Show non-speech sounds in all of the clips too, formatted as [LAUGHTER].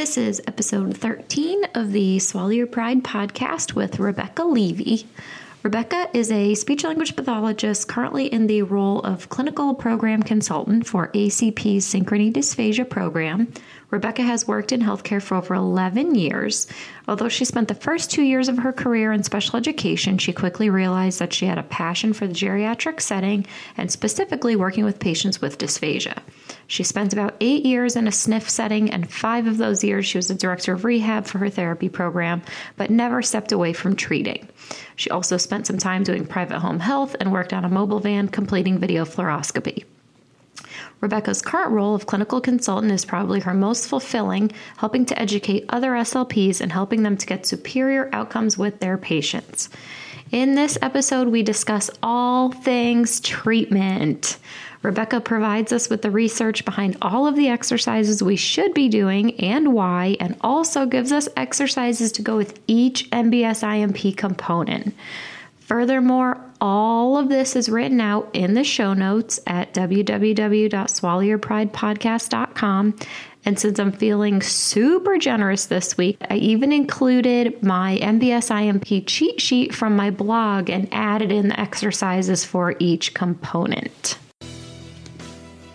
This is episode 13 of the Swallow Your Pride podcast with Rebecca Levy. Rebecca is a speech language pathologist currently in the role of clinical program consultant for ACP's Synchrony Dysphagia program. Rebecca has worked in healthcare for over 11 years. Although she spent the first two years of her career in special education, she quickly realized that she had a passion for the geriatric setting and specifically working with patients with dysphagia. She spent about eight years in a SNF setting, and five of those years she was the director of rehab for her therapy program, but never stepped away from treating. She also spent some time doing private home health and worked on a mobile van completing video fluoroscopy. Rebecca's current role of clinical consultant is probably her most fulfilling, helping to educate other SLPs and helping them to get superior outcomes with their patients. In this episode, we discuss all things treatment. Rebecca provides us with the research behind all of the exercises we should be doing and why, and also gives us exercises to go with each MBS IMP component. Furthermore, all of this is written out in the show notes at www.swallowyourpridepodcast.com. And since I'm feeling super generous this week, I even included my MBS IMP cheat sheet from my blog and added in the exercises for each component.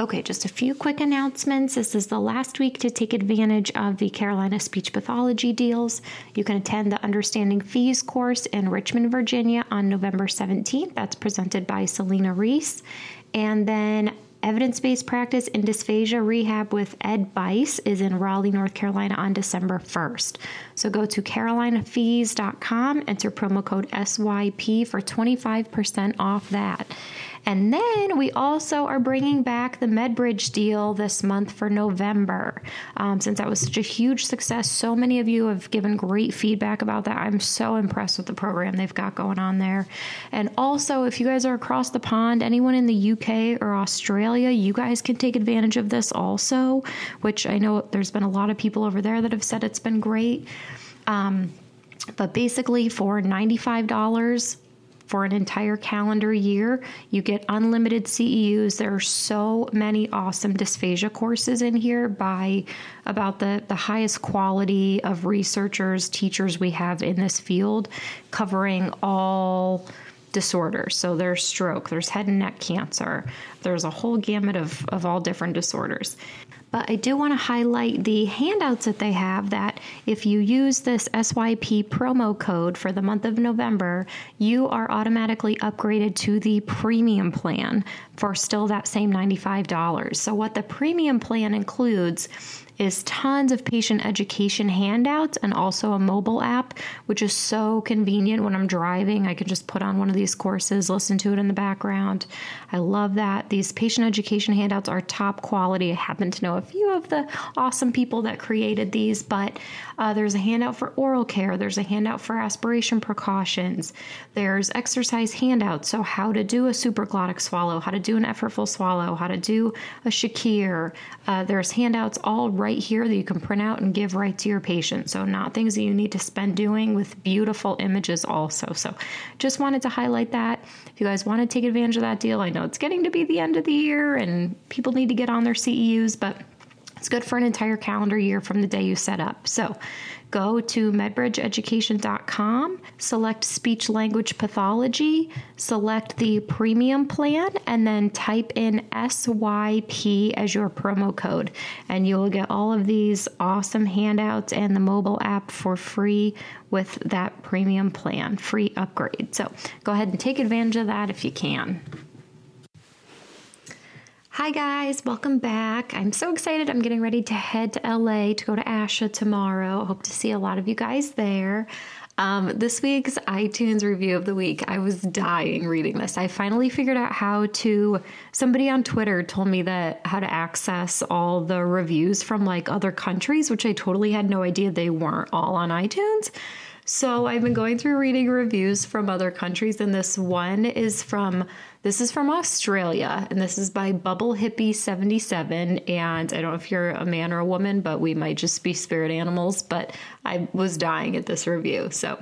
Okay, just a few quick announcements. This is the last week to take advantage of the Carolina Speech Pathology deals. You can attend the Understanding Fees course in Richmond, Virginia on November 17th. That's presented by Selena Reese. And then Evidence based practice in dysphagia rehab with Ed Bice is in Raleigh, North Carolina on December 1st. So go to carolinafees.com, enter promo code SYP for 25% off that. And then we also are bringing back the MedBridge deal this month for November. Um, since that was such a huge success, so many of you have given great feedback about that. I'm so impressed with the program they've got going on there. And also, if you guys are across the pond, anyone in the UK or Australia, you guys can take advantage of this also, which I know there's been a lot of people over there that have said it's been great. Um, but basically, for $95, for an entire calendar year. You get unlimited CEUs. There are so many awesome dysphagia courses in here by about the, the highest quality of researchers, teachers we have in this field, covering all disorders. So there's stroke, there's head and neck cancer, there's a whole gamut of, of all different disorders. But I do want to highlight the handouts that they have that if you use this SYP promo code for the month of November, you are automatically upgraded to the premium plan for still that same $95. So, what the premium plan includes is tons of patient education handouts and also a mobile app, which is so convenient when I'm driving. I can just put on one of these courses, listen to it in the background. I love that. These patient education handouts are top quality. I happen to know a few of the awesome people that created these, but uh, there's a handout for oral care, there's a handout for aspiration precautions, there's exercise handouts. So, how to do a supraglottic swallow, how to do an effortful swallow, how to do a Shaker. Uh, there's handouts all right right here that you can print out and give right to your patient. So, not things that you need to spend doing with beautiful images, also. So, just wanted to highlight that. If you guys want to take advantage of that deal, I know it's getting to be the end of the year and people need to get on their CEUs, but it's good for an entire calendar year from the day you set up. So, go to medbridgeeducation.com, select speech language pathology, select the premium plan, and then type in SYP as your promo code. And you will get all of these awesome handouts and the mobile app for free with that premium plan, free upgrade. So go ahead and take advantage of that if you can. Hi, guys, welcome back. I'm so excited. I'm getting ready to head to LA to go to ASHA tomorrow. Hope to see a lot of you guys there. Um, this week's iTunes review of the week, I was dying reading this. I finally figured out how to. Somebody on Twitter told me that how to access all the reviews from like other countries, which I totally had no idea they weren't all on iTunes. So I've been going through reading reviews from other countries, and this one is from this is from Australia, and this is by Bubble Hippie 77. And I don't know if you're a man or a woman, but we might just be spirit animals. But I was dying at this review. So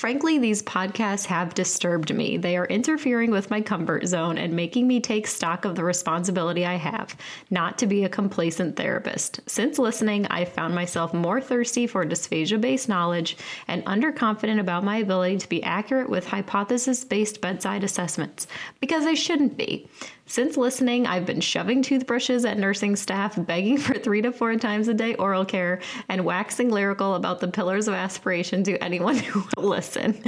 Frankly, these podcasts have disturbed me. They are interfering with my comfort zone and making me take stock of the responsibility I have, not to be a complacent therapist. Since listening, I've found myself more thirsty for dysphagia based knowledge and underconfident about my ability to be accurate with hypothesis based bedside assessments, because I shouldn't be. Since listening, I've been shoving toothbrushes at nursing staff, begging for three to four times a day oral care, and waxing lyrical about the pillars of aspiration to anyone [LAUGHS] who will listen. [LAUGHS]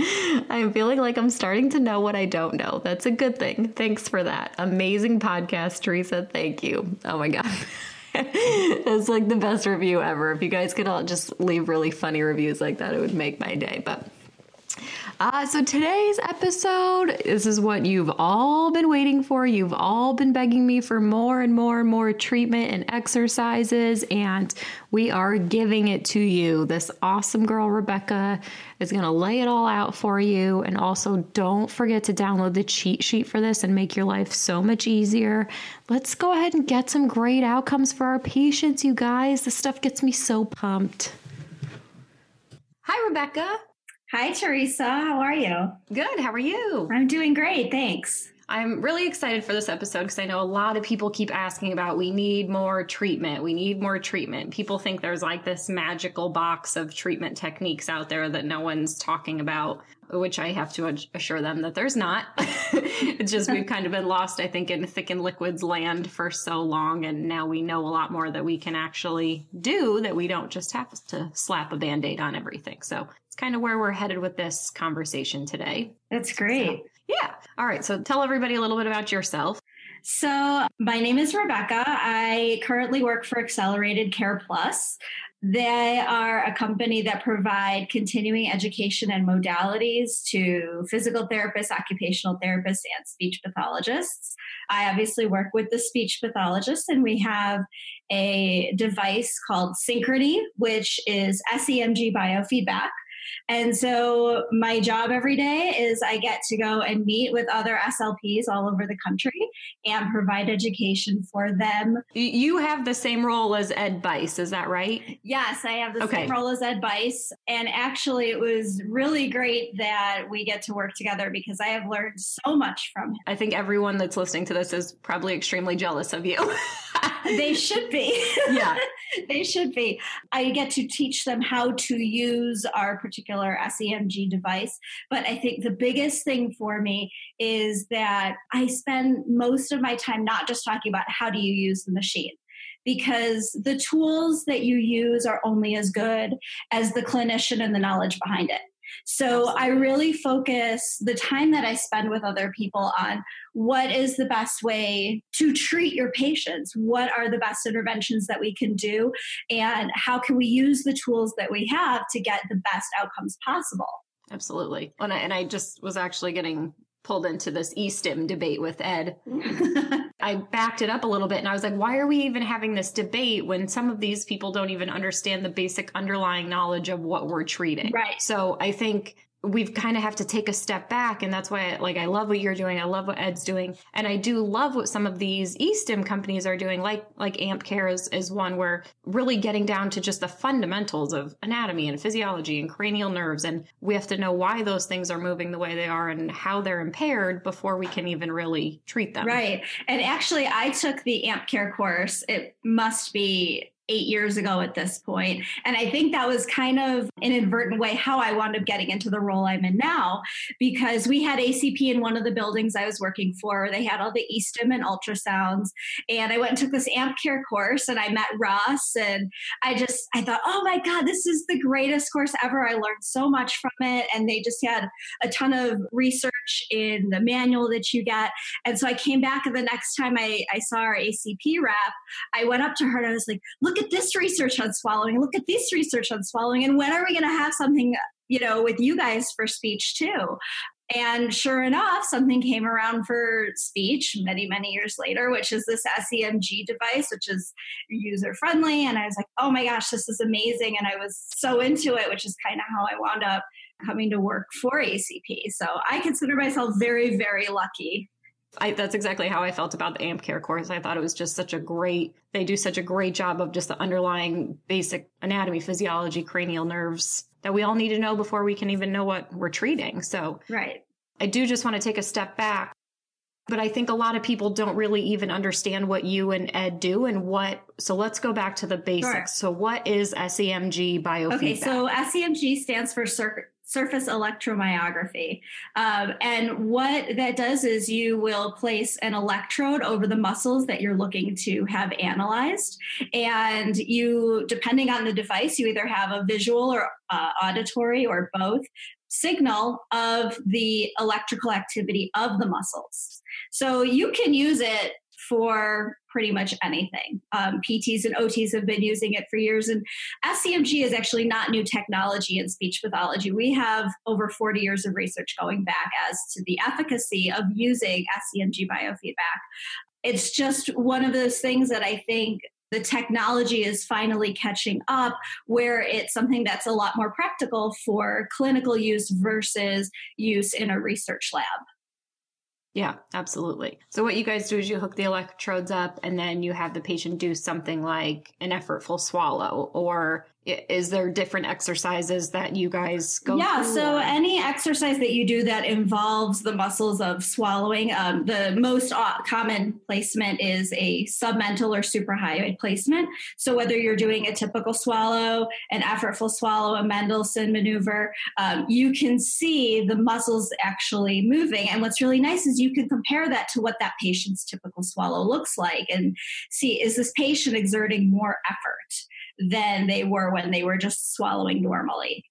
I'm feeling like I'm starting to know what I don't know. That's a good thing. Thanks for that. Amazing podcast, Teresa. Thank you. Oh my God. [LAUGHS] it's like the best review ever. If you guys could all just leave really funny reviews like that, it would make my day. But uh, so today's episode, this is what you've all been waiting for. You've all been begging me for more and more and more treatment and exercises, and we are giving it to you. This awesome girl, Rebecca, is going to lay it all out for you. And also, don't forget to download the cheat sheet for this and make your life so much easier. Let's go ahead and get some great outcomes for our patients, you guys. This stuff gets me so pumped. Hi, Rebecca. Hi, Teresa. How are you? Good. How are you? I'm doing great. Thanks. I'm really excited for this episode because I know a lot of people keep asking about we need more treatment. We need more treatment. People think there's like this magical box of treatment techniques out there that no one's talking about, which I have to assure them that there's not. [LAUGHS] it's just we've kind of been lost, I think, in thick and liquids land for so long. And now we know a lot more that we can actually do that we don't just have to slap a band aid on everything. So it's kind of where we're headed with this conversation today. That's great. So, yeah. All right. So tell everybody a little bit about yourself. So, my name is Rebecca. I currently work for Accelerated Care Plus. They are a company that provide continuing education and modalities to physical therapists, occupational therapists, and speech pathologists. I obviously work with the speech pathologist, and we have a device called Synchrony, which is SEMG biofeedback and so my job every day is I get to go and meet with other SLPs all over the country and provide education for them. You have the same role as Ed Bice, is that right? Yes, I have the okay. same role as Ed Bice. And actually, it was really great that we get to work together because I have learned so much from him. I think everyone that's listening to this is probably extremely jealous of you. [LAUGHS] they should be. Yeah. [LAUGHS] they should be. I get to teach them how to use our particular SEMG device. But I think the biggest thing for me is that I spend most of my time not just talking about how do you use the machine because the tools that you use are only as good as the clinician and the knowledge behind it. So Absolutely. I really focus the time that I spend with other people on what is the best way to treat your patients? What are the best interventions that we can do? And how can we use the tools that we have to get the best outcomes possible? Absolutely. And I, and I just was actually getting pulled into this eSTIM debate with Ed. [LAUGHS] I backed it up a little bit and I was like, why are we even having this debate when some of these people don't even understand the basic underlying knowledge of what we're treating? Right. So I think we've kind of have to take a step back and that's why like i love what you're doing i love what ed's doing and i do love what some of these eSTIM companies are doing like like amp care is, is one where really getting down to just the fundamentals of anatomy and physiology and cranial nerves and we have to know why those things are moving the way they are and how they're impaired before we can even really treat them. Right and actually i took the amp care course it must be eight years ago at this point. And I think that was kind of an inadvertent way how I wound up getting into the role I'm in now, because we had ACP in one of the buildings I was working for. They had all the eSTIM and ultrasounds. And I went and took this AMP care course and I met Ross and I just, I thought, oh my God, this is the greatest course ever. I learned so much from it. And they just had a ton of research in the manual that you get. And so I came back and the next time I, I saw our ACP rep, I went up to her and I was like, look at this research on swallowing, look at this research on swallowing, and when are we going to have something you know, with you guys for speech too. And sure enough, something came around for speech many, many years later, which is this SEMG device, which is user friendly. And I was like, oh my gosh, this is amazing. And I was so into it, which is kind of how I wound up coming to work for ACP. So I consider myself very, very lucky. I, that's exactly how I felt about the AMP Care course. I thought it was just such a great, they do such a great job of just the underlying basic anatomy, physiology, cranial nerves that we all need to know before we can even know what we're treating. So, right. I do just want to take a step back, but I think a lot of people don't really even understand what you and Ed do and what. So let's go back to the basics. Sure. So, what is SEMG biofeedback? Okay, so SEMG stands for Cir- surface electromyography. Um, and what that does is you will place an electrode over the muscles that you're looking to have analyzed. And you, depending on the device, you either have a visual or uh, auditory or both signal of the electrical activity of the muscles. So you can use it for pretty much anything. Um, PTs and OTs have been using it for years, and SEMG is actually not new technology in speech pathology. We have over 40 years of research going back as to the efficacy of using SEMG biofeedback. It's just one of those things that I think the technology is finally catching up where it's something that's a lot more practical for clinical use versus use in a research lab. Yeah, absolutely. So what you guys do is you hook the electrodes up and then you have the patient do something like an effortful swallow or is there different exercises that you guys go yeah through, so any exercise that you do that involves the muscles of swallowing um, the most common placement is a submental or suprahyoid placement. So whether you're doing a typical swallow an effortful swallow a mendelssohn maneuver um, you can see the muscles actually moving. And what's really nice is you can compare that to what that patient's typical swallow looks like and see is this patient exerting more effort than they were when they were just swallowing normally.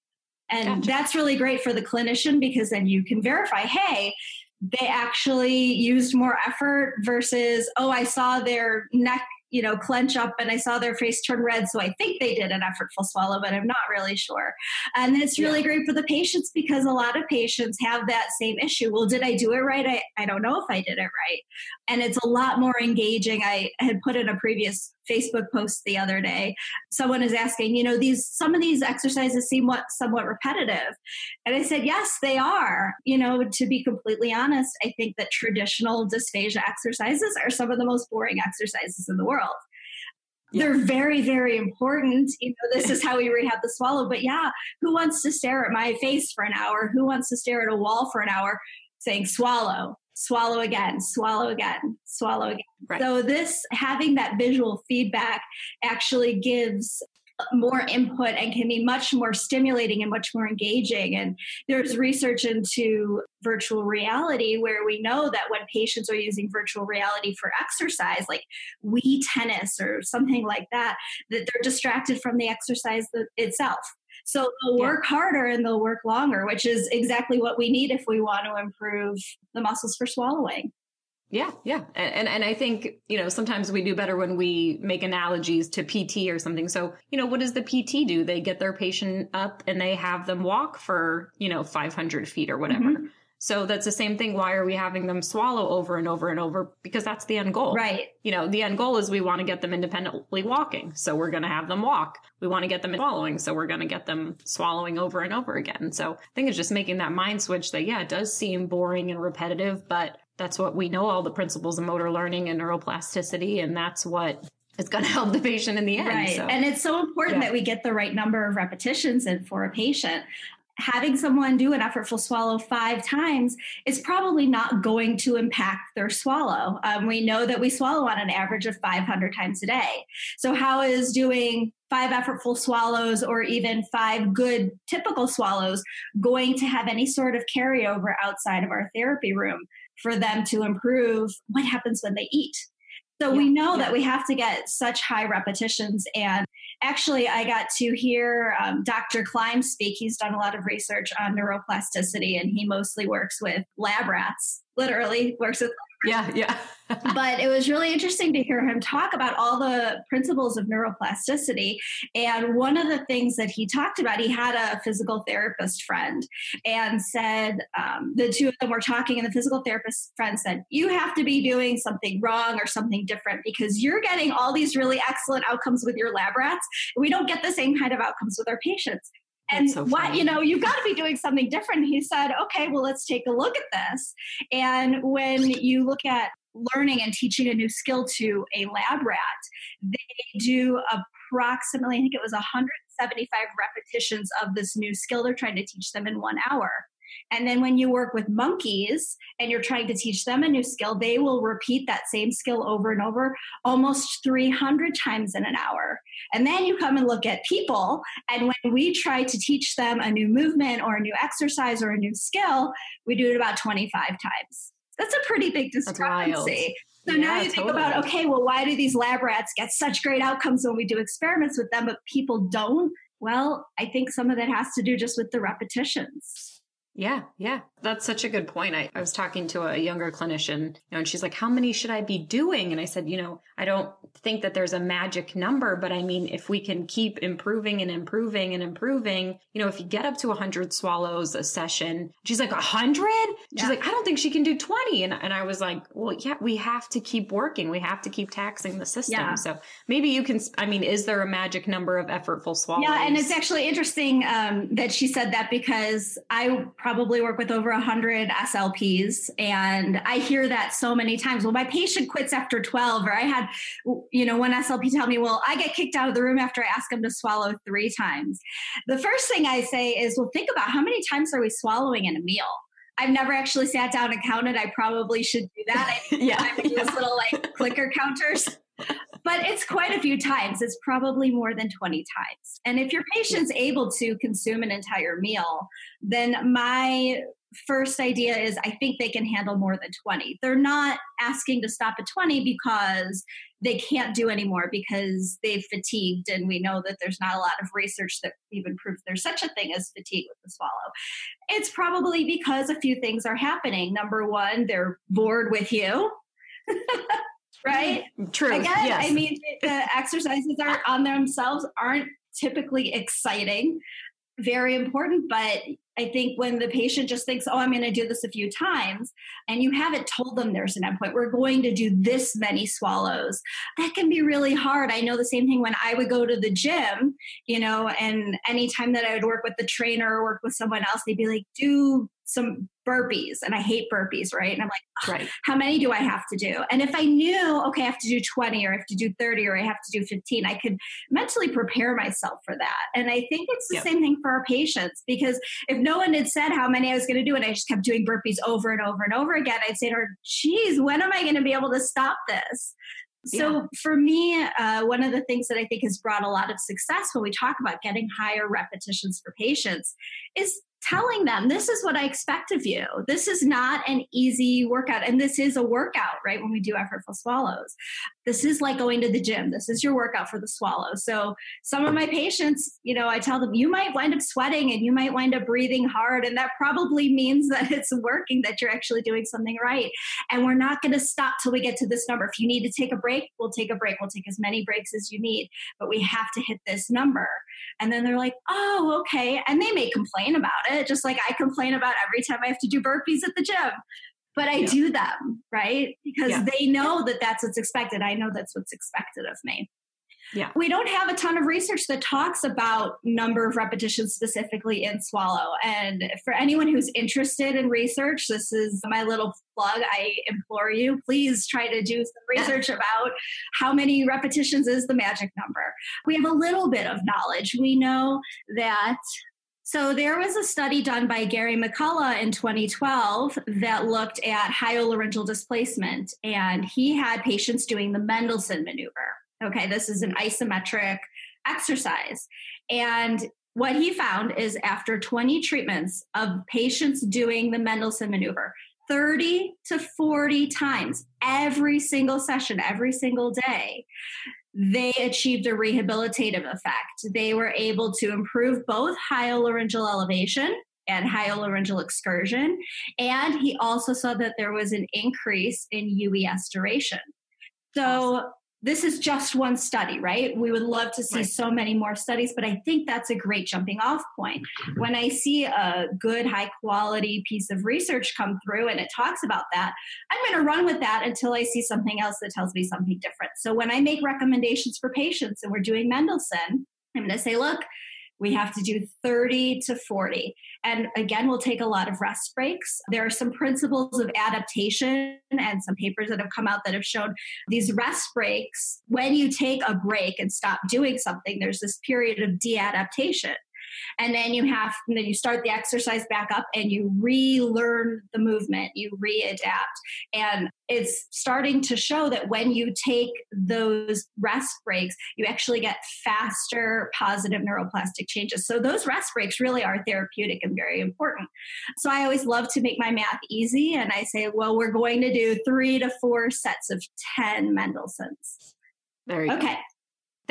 And gotcha. that's really great for the clinician because then you can verify, hey, they actually used more effort versus, oh, I saw their neck you know, clench up and I saw their face turn red. So I think they did an effortful swallow, but I'm not really sure. And it's really yeah. great for the patients because a lot of patients have that same issue. Well, did I do it right? I, I don't know if I did it right. And it's a lot more engaging. I had put in a previous Facebook post the other day. Someone is asking, you know, these some of these exercises seem what somewhat repetitive. And I said, yes, they are. You know, to be completely honest, I think that traditional dysphagia exercises are some of the most boring exercises in the world. Yeah. They're very, very important. You know, this [LAUGHS] is how we rehab the swallow. But yeah, who wants to stare at my face for an hour? Who wants to stare at a wall for an hour saying swallow? Swallow again, swallow again, swallow again. Right. So this having that visual feedback actually gives more input and can be much more stimulating and much more engaging. And there's research into virtual reality where we know that when patients are using virtual reality for exercise, like Wii tennis or something like that, that they're distracted from the exercise itself. So they'll work yeah. harder and they'll work longer, which is exactly what we need if we want to improve the muscles for swallowing. Yeah, yeah. And and I think, you know, sometimes we do better when we make analogies to PT or something. So, you know, what does the PT do? They get their patient up and they have them walk for, you know, 500 feet or whatever. Mm-hmm. So that's the same thing. Why are we having them swallow over and over and over? Because that's the end goal. Right. You know, the end goal is we want to get them independently walking. So we're going to have them walk. We want to get them swallowing. So we're going to get them swallowing over and over again. So I think it's just making that mind switch that, yeah, it does seem boring and repetitive, but that's what we know all the principles of motor learning and neuroplasticity. And that's what is going [LAUGHS] to help the patient in the end. Right. So, and it's so important yeah. that we get the right number of repetitions in for a patient having someone do an effortful swallow five times is probably not going to impact their swallow. Um, we know that we swallow on an average of 500 times a day. So, how is doing five effortful swallows or even five good typical swallows going to have any sort of carryover outside of our therapy room for them to improve what happens when they eat? So, yeah, we know yeah. that we have to get such high repetitions and actually, I got to hear um, Dr. Kleim speak. He's done a lot of research on neuroplasticity, and he mostly works with lab rats. Literally works with Yeah, yeah. [LAUGHS] but it was really interesting to hear him talk about all the principles of neuroplasticity. And one of the things that he talked about, he had a physical therapist friend and said, um, the two of them were talking, and the physical therapist friend said, You have to be doing something wrong or something different because you're getting all these really excellent outcomes with your lab rats. We don't get the same kind of outcomes with our patients and so what you know you've got to be doing something different. He said okay well let's take a look at this. And when you look at learning and teaching a new skill to a lab rat, they do approximately, I think it was 175 repetitions of this new skill they're trying to teach them in one hour. And then when you work with monkeys and you're trying to teach them a new skill, they will repeat that same skill over and over almost 300 times in an hour. And then you come and look at people, and when we try to teach them a new movement or a new exercise or a new skill, we do it about 25 times. That's a pretty big discrepancy. So yeah, now you think totally. about, okay, well, why do these lab rats get such great outcomes when we do experiments with them, but people don't? Well, I think some of that has to do just with the repetitions. Yeah, yeah. That's such a good point. I, I was talking to a younger clinician, you know, and she's like, How many should I be doing? And I said, you know, I don't think that there's a magic number, but I mean, if we can keep improving and improving and improving, you know, if you get up to 100 swallows a session, she's like, 100? She's yeah. like, I don't think she can do 20. And, and I was like, Well, yeah, we have to keep working. We have to keep taxing the system. Yeah. So maybe you can, I mean, is there a magic number of effortful swallows? Yeah. And it's actually interesting um, that she said that because I probably work with over 100 SLPs. And I hear that so many times. Well, my patient quits after 12, or I had, you know, one SLP tell me, well, I get kicked out of the room after I ask them to swallow three times. The first thing I say is, well, think about how many times are we swallowing in a meal? I've never actually sat down and counted. I probably should do that. I [LAUGHS] yeah. I those little like clicker counters but it's quite a few times. It's probably more than 20 times. And if your patient's able to consume an entire meal, then my first idea is I think they can handle more than 20. They're not asking to stop at 20 because they can't do anymore because they've fatigued. And we know that there's not a lot of research that even proves there's such a thing as fatigue with the swallow. It's probably because a few things are happening. Number one, they're bored with you. [LAUGHS] right? True. Again, yes. I mean, the exercises are on themselves aren't typically exciting, very important, but I think when the patient just thinks, oh, I'm going to do this a few times, and you haven't told them there's an endpoint, we're going to do this many swallows, that can be really hard. I know the same thing when I would go to the gym, you know, and anytime that I would work with the trainer or work with someone else, they'd be like, do some burpees and I hate burpees, right? And I'm like, right. how many do I have to do? And if I knew, okay, I have to do 20 or I have to do 30 or I have to do 15, I could mentally prepare myself for that. And I think it's the yep. same thing for our patients because if no one had said how many I was going to do and I just kept doing burpees over and over and over again, I'd say to her, geez, when am I going to be able to stop this? So yeah. for me, uh, one of the things that I think has brought a lot of success when we talk about getting higher repetitions for patients is telling them this is what I expect of you. This is not an easy workout. And this is a workout, right? When we do effortful swallows, this is like going to the gym. This is your workout for the swallow. So some of my patients, you know, I tell them you might wind up sweating and you might wind up breathing hard. And that probably means that [LAUGHS] it's working, that you're actually doing something right. And we're not going to stop till we get to this number. If you need to take a break, we'll take a break. We'll take as many breaks as you need, but we have to hit this number. And then they're like, oh, okay. And they may complain about it, just like I complain about every time I have to do burpees at the gym. But I yeah. do them, right? Because yeah. they know that that's what's expected. I know that's what's expected of me. Yeah. We don't have a ton of research that talks about number of repetitions specifically in swallow. And for anyone who's interested in research, this is my little plug. I implore you, please try to do some research about how many repetitions is the magic number. We have a little bit of knowledge. We know that so there was a study done by Gary McCullough in 2012 that looked at hyolaryngeal displacement, and he had patients doing the Mendelson maneuver. Okay, this is an isometric exercise. And what he found is after 20 treatments of patients doing the Mendelson maneuver, 30 to 40 times every single session, every single day, they achieved a rehabilitative effect. They were able to improve both hyolaryngeal elevation and hyolaryngeal excursion. And he also saw that there was an increase in UES duration. So this is just one study, right? We would love to see right. so many more studies, but I think that's a great jumping off point. When I see a good, high quality piece of research come through and it talks about that, I'm going to run with that until I see something else that tells me something different. So when I make recommendations for patients and we're doing Mendelssohn, I'm going to say, look, we have to do 30 to 40. And again, we'll take a lot of rest breaks. There are some principles of adaptation and some papers that have come out that have shown these rest breaks. When you take a break and stop doing something, there's this period of deadaptation and then you have and then you start the exercise back up and you relearn the movement you readapt. And it's starting to show that when you take those rest breaks you actually get faster positive neuroplastic changes. So those rest breaks really are therapeutic and very important. So i always love to make my math easy and i say well we're going to do three to four sets of 10 mendelssohns. There you okay. go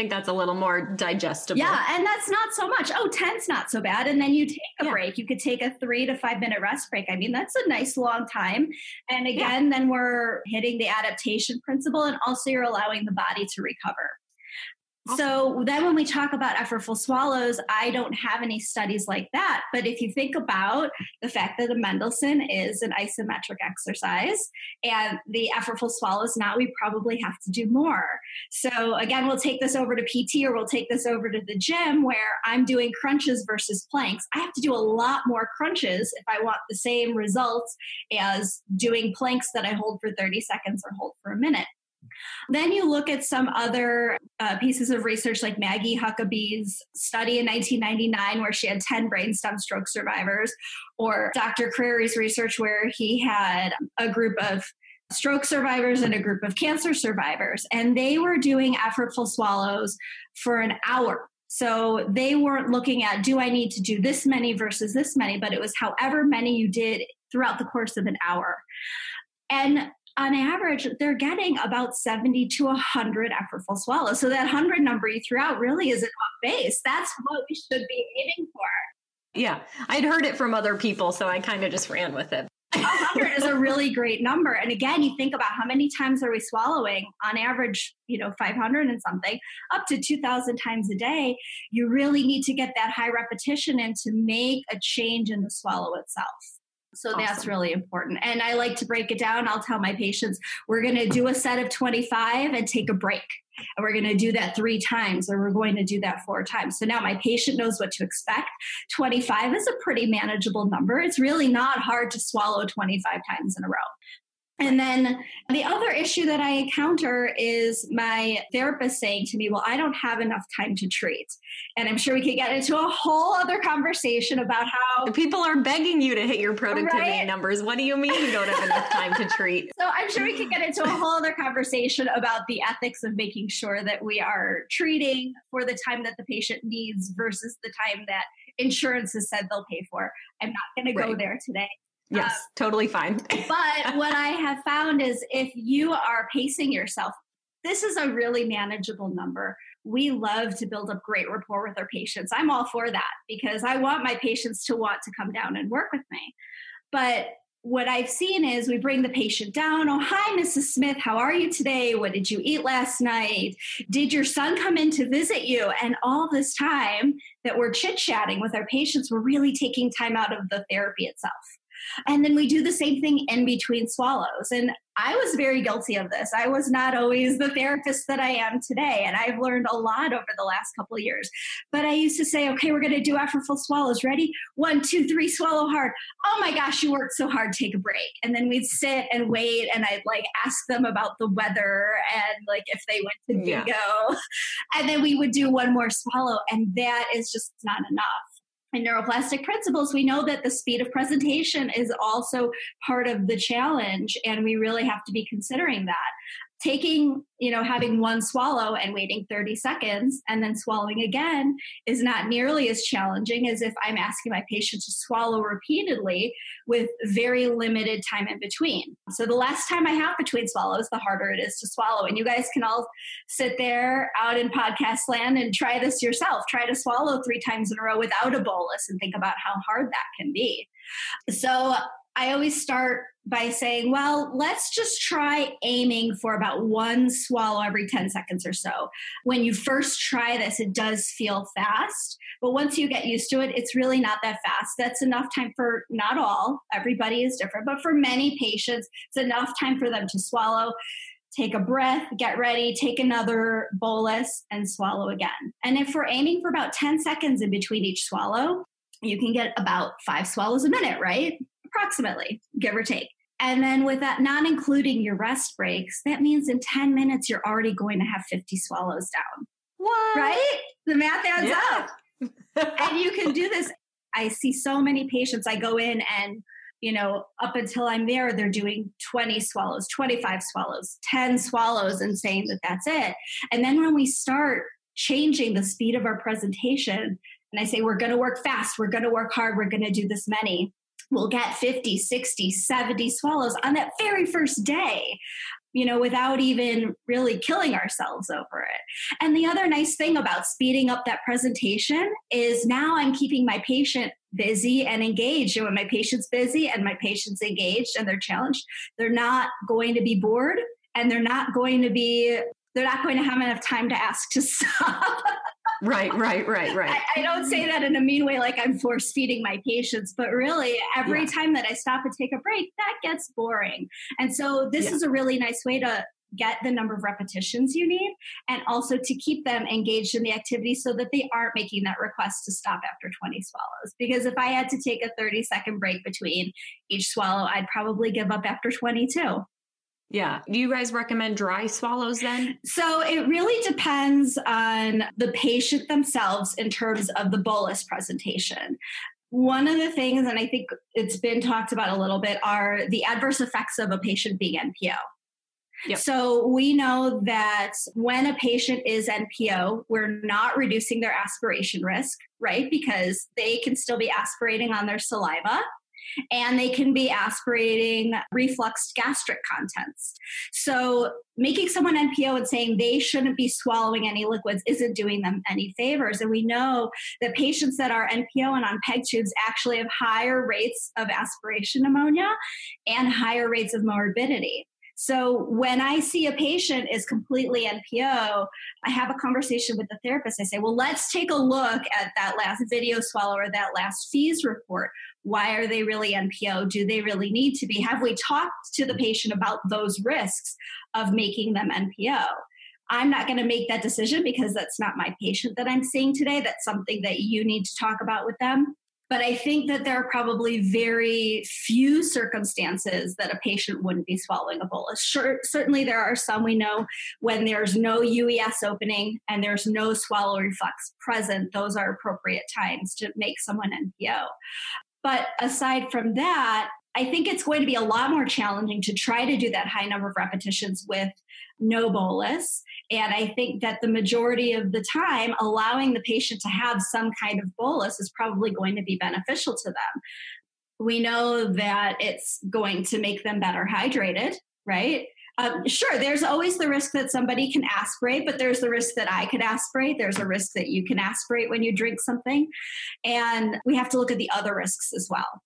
think that's a little more digestible. Yeah, and that's not so much. Oh, 10's not so bad. And then you take a yeah. break. You could take a three to five minute rest break. I mean, that's a nice long time. And again, yeah. then we're hitting the adaptation principle and also you're allowing the body to recover. So then when we talk about effortful swallows, I don't have any studies like that. But if you think about the fact that the Mendelssohn is an isometric exercise and the effortful swallows, now we probably have to do more. So again, we'll take this over to PT or we'll take this over to the gym where I'm doing crunches versus planks. I have to do a lot more crunches if I want the same results as doing planks that I hold for 30 seconds or hold for a minute. Then you look at some other uh, pieces of research, like Maggie Huckabee's study in 1999, where she had 10 brainstem stroke survivors, or Dr. Crary's research, where he had a group of stroke survivors and a group of cancer survivors, and they were doing effortful swallows for an hour. So they weren't looking at, do I need to do this many versus this many, but it was however many you did throughout the course of an hour. And on average, they're getting about 70 to 100 effortful swallows. So that 100 number you threw out really isn't off base. That's what we should be aiming for. Yeah, I'd heard it from other people, so I kind of just ran with it. 100 is a really great number. And again, you think about how many times are we swallowing on average, you know, 500 and something, up to 2,000 times a day. You really need to get that high repetition and to make a change in the swallow itself. So awesome. that's really important. And I like to break it down. I'll tell my patients, we're going to do a set of 25 and take a break. And we're going to do that three times, or we're going to do that four times. So now my patient knows what to expect. 25 is a pretty manageable number. It's really not hard to swallow 25 times in a row. And then the other issue that I encounter is my therapist saying to me, Well, I don't have enough time to treat. And I'm sure we could get into a whole other conversation about how the people are begging you to hit your productivity right? numbers. What do you mean you don't have enough time to treat? [LAUGHS] So I'm sure we could get into a whole other conversation about the ethics of making sure that we are treating for the time that the patient needs versus the time that insurance has said they'll pay for. I'm not going to go there today. Yes, um, totally fine. [LAUGHS] but what I have found is if you are pacing yourself, this is a really manageable number. We love to build up great rapport with our patients. I'm all for that because I want my patients to want to come down and work with me. But what I've seen is we bring the patient down. Oh, hi, Mrs. Smith. How are you today? What did you eat last night? Did your son come in to visit you? And all this time that we're chit chatting with our patients, we're really taking time out of the therapy itself. And then we do the same thing in between swallows. And I was very guilty of this. I was not always the therapist that I am today. And I've learned a lot over the last couple of years. But I used to say, okay, we're going to do effortful swallows. Ready? One, two, three, swallow hard. Oh my gosh, you worked so hard. Take a break. And then we'd sit and wait. And I'd like ask them about the weather and like if they went to bingo. Yeah. And then we would do one more swallow. And that is just not enough in neuroplastic principles, we know that the speed of presentation is also part of the challenge, and we really have to be considering that. Taking, you know, having one swallow and waiting 30 seconds and then swallowing again is not nearly as challenging as if I'm asking my patient to swallow repeatedly with very limited time in between. So the less time I have between swallows, the harder it is to swallow. And you guys can all sit there out in podcast land and try this yourself. Try to swallow three times in a row without a bolus and think about how hard that can be. So I always start by saying, well, let's just try aiming for about one swallow every 10 seconds or so. When you first try this, it does feel fast, but once you get used to it, it's really not that fast. That's enough time for not all, everybody is different, but for many patients, it's enough time for them to swallow. Take a breath, get ready, take another bolus, and swallow again. And if we're aiming for about 10 seconds in between each swallow, you can get about five swallows a minute, right? Approximately, give or take. And then with that, not including your rest breaks, that means in 10 minutes, you're already going to have 50 swallows down. What? Right? The math adds Yeah. up. and you can do this. I see so many patients. I go in and, you know, up until I'm there, they're doing 20 swallows, 25 swallows, 10 swallows, and saying that that's it. And then when we start changing the speed of our presentation, and I say, we're going to work fast, we're going to work hard, we're going to do this many, we'll get 50, 60, 70 swallows on that very first day you know, without even really killing ourselves over it. And the other nice thing about speeding up that presentation is now I'm keeping my patient busy and engaged. And when my patient's busy and my patient's engaged and they're challenged, they're not going to be bored and they're not going to be they're not going to have enough time to ask to [LAUGHS] stop. Right, right, right, right. I, I don't say that in a mean way, like I'm force feeding my patients, but really, every Yeah. time that I stop and take a break, that gets boring. And so, this Yeah. is a really nice way to get the number of repetitions you need and also to keep them engaged in the activity so that they aren't making that request to stop after 20 swallows. Because if I had to take a 30 second break between each swallow, I'd probably give up after 22. Yeah. Do you guys recommend dry swallows then? So it really depends on the patient themselves in terms of the bolus presentation. One of the things, and I think it's been talked about a little bit, are the adverse effects of a patient being NPO. Yep. So we know that when a patient is NPO, we're not reducing their aspiration risk, right? Because they can still be aspirating on their saliva and they can be aspirating refluxed gastric contents. So making someone NPO and saying they shouldn't be swallowing any liquids isn't doing them any favors. And we know that patients that are NPO and on PEG tubes actually have higher rates of aspiration pneumonia and higher rates of morbidity. So when I see a patient is completely NPO, I have a conversation with the therapist. I say, well, let's take a look at that last video swallow or that last fees report. Why are they really NPO? Do they really need to be? Have we talked to the patient about those risks of making them NPO? I'm not going to make that decision because that's not my patient that I'm seeing today. That's something that you need to talk about with them. But I think that there are probably very few circumstances that a patient wouldn't be swallowing a bolus. Sure, certainly, there are some we know when there's no UES opening and there's no swallow reflex present, those are appropriate times to make someone NPO. But aside from that, I think it's going to be a lot more challenging to try to do that high number of repetitions with no bolus. And I think that the majority of the time, allowing the patient to have some kind of bolus is probably going to be beneficial to them. We know that it's going to make them better hydrated, right? Um, sure, there's always the risk that somebody can aspirate, but there's the risk that I could aspirate. There's a risk that you can aspirate when you drink something. And we have to look at the other risks as well.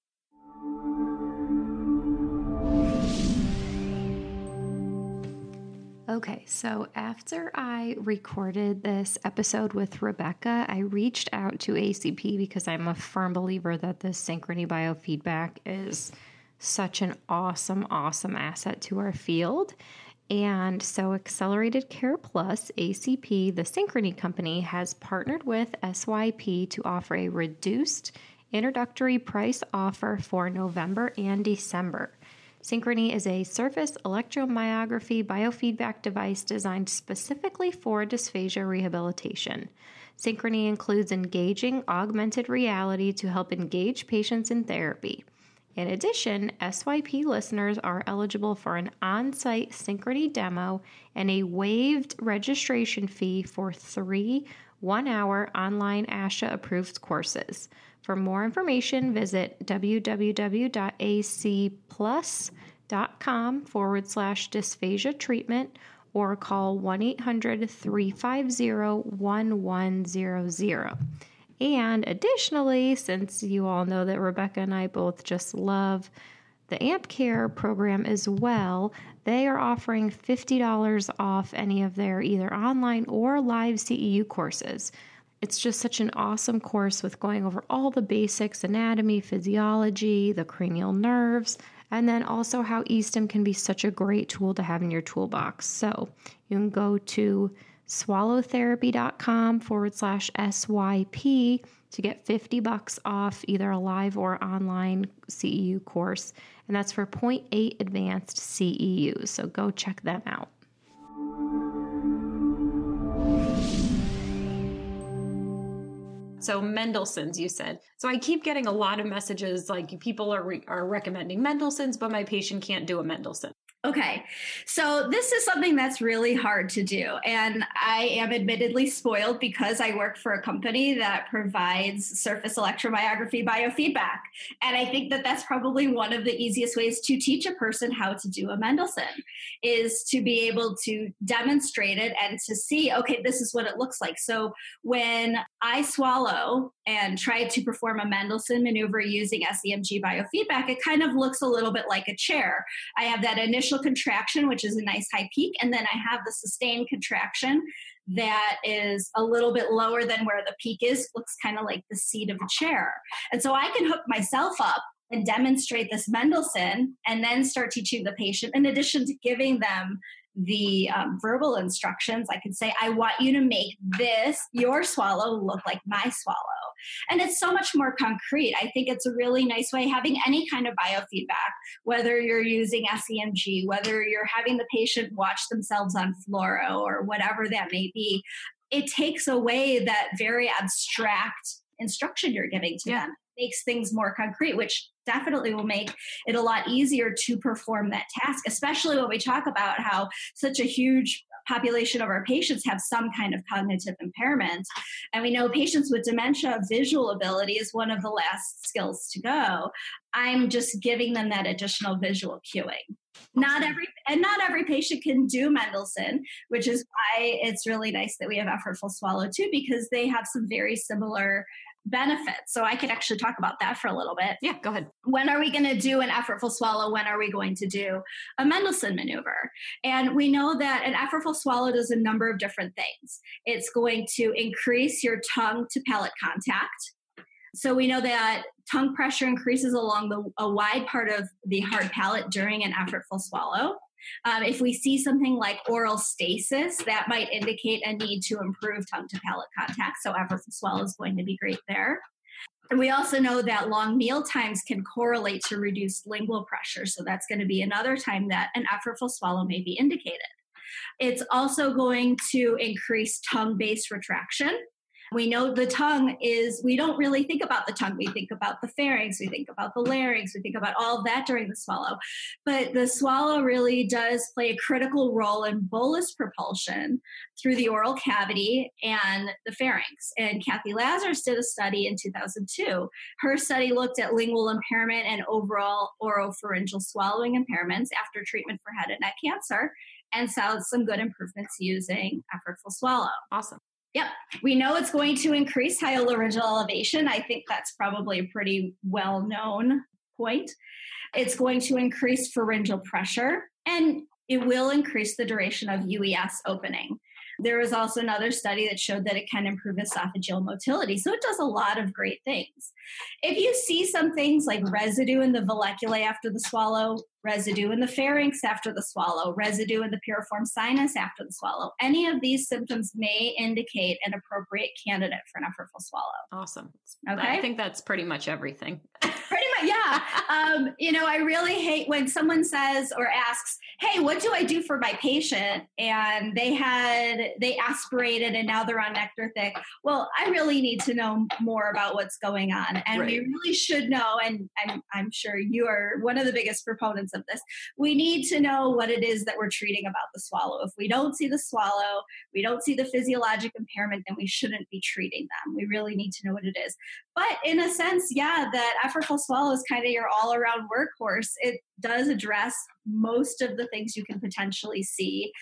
Okay, so after I recorded this episode with Rebecca, I reached out to ACP because I'm a firm believer that the Synchrony biofeedback is such an awesome, awesome asset to our field. And so, Accelerated Care Plus, ACP, the Synchrony company, has partnered with SYP to offer a reduced introductory price offer for November and December. Synchrony is a surface electromyography biofeedback device designed specifically for dysphagia rehabilitation. Synchrony includes engaging augmented reality to help engage patients in therapy. In addition, SYP listeners are eligible for an on site Synchrony demo and a waived registration fee for three one hour online ASHA approved courses. For more information, visit www.acplus.com forward slash dysphagia treatment or call 1 800 350 1100. And additionally, since you all know that Rebecca and I both just love the AMP Care program as well, they are offering $50 off any of their either online or live CEU courses. It's just such an awesome course with going over all the basics anatomy, physiology, the cranial nerves, and then also how eSTIM can be such a great tool to have in your toolbox. So you can go to swallowtherapy.com forward slash SYP to get 50 bucks off either a live or online CEU course. And that's for 0.8 advanced CEUs. So go check them out. So Mendelssohn's, you said. So I keep getting a lot of messages like people are re- are recommending Mendelssohn's, but my patient can't do a Mendelssohn. Okay, so this is something that's really hard to do. And I am admittedly spoiled because I work for a company that provides surface electromyography biofeedback. And I think that that's probably one of the easiest ways to teach a person how to do a Mendelssohn is to be able to demonstrate it and to see, okay, this is what it looks like. So when I swallow and try to perform a Mendelssohn maneuver using SEMG biofeedback, it kind of looks a little bit like a chair. I have that initial initial contraction, which is a nice high peak, and then I have the sustained contraction that is a little bit lower than where the peak is, looks kind of like the seat of a chair. And so I can hook myself up and demonstrate this Mendelssohn and then start teaching the patient, in addition to giving them the um, verbal instructions, I could say, I want you to make this, your swallow, look like my swallow. And it's so much more concrete. I think it's a really nice way having any kind of biofeedback, whether you're using SEMG, whether you're having the patient watch themselves on fluoro or whatever that may be. It takes away that very abstract instruction you're giving to yeah. them makes things more concrete, which definitely will make it a lot easier to perform that task, especially when we talk about how such a huge population of our patients have some kind of cognitive impairment. And we know patients with dementia, visual ability is one of the last skills to go. I'm just giving them that additional visual cueing. Not every and not every patient can do Mendelssohn, which is why it's really nice that we have effortful swallow too, because they have some very similar benefits. So I could actually talk about that for a little bit. Yeah, go ahead. When are we going to do an effortful swallow? When are we going to do a Mendelssohn maneuver? And we know that an effortful swallow does a number of different things. It's going to increase your tongue to palate contact. So we know that tongue pressure increases along the, a wide part of the hard palate during an effortful swallow. Um, if we see something like oral stasis, that might indicate a need to improve tongue to palate contact. So, effortful swallow is going to be great there. And we also know that long meal times can correlate to reduced lingual pressure. So, that's going to be another time that an effortful swallow may be indicated. It's also going to increase tongue base retraction. We know the tongue is, we don't really think about the tongue. We think about the pharynx, we think about the larynx, we think about all that during the swallow. But the swallow really does play a critical role in bolus propulsion through the oral cavity and the pharynx. And Cathy Lazarus did a study in 2002. Her study looked at lingual impairment and overall oropharyngeal swallowing impairments after treatment for head and neck cancer and saw some good improvements using effortful swallow. Awesome. Yep. We know it's going to increase hyolaryngeal elevation. I think that's probably a pretty well known point. It's going to increase pharyngeal pressure and it will increase the duration of UES opening. There was also another study that showed that it can improve esophageal motility. So it does a lot of great things. If you see some things like residue in the valleculae after the swallow, residue in the pharynx after the swallow, residue in the piriform sinus after the swallow. Any of these symptoms may indicate an appropriate candidate for an effortful swallow. Awesome. Okay. I think that's pretty much everything. pretty [LAUGHS] yeah. Um, you know, I really hate when someone says or asks, hey, what do I do for my patient? And they had, they aspirated and now they're on nectar thick. Well, I really need to know more about what's going on. And right. we really should know, and I'm, I'm sure you are one of the biggest proponents of this. We need to know what it is that we're treating about the swallow. If we don't see the swallow, we don't see the physiologic impairment, then we shouldn't be treating them. We really need to know what it is. But in a sense, yeah, that effortful swallow is kind of your all around workhorse. It does address most of the things you can potentially see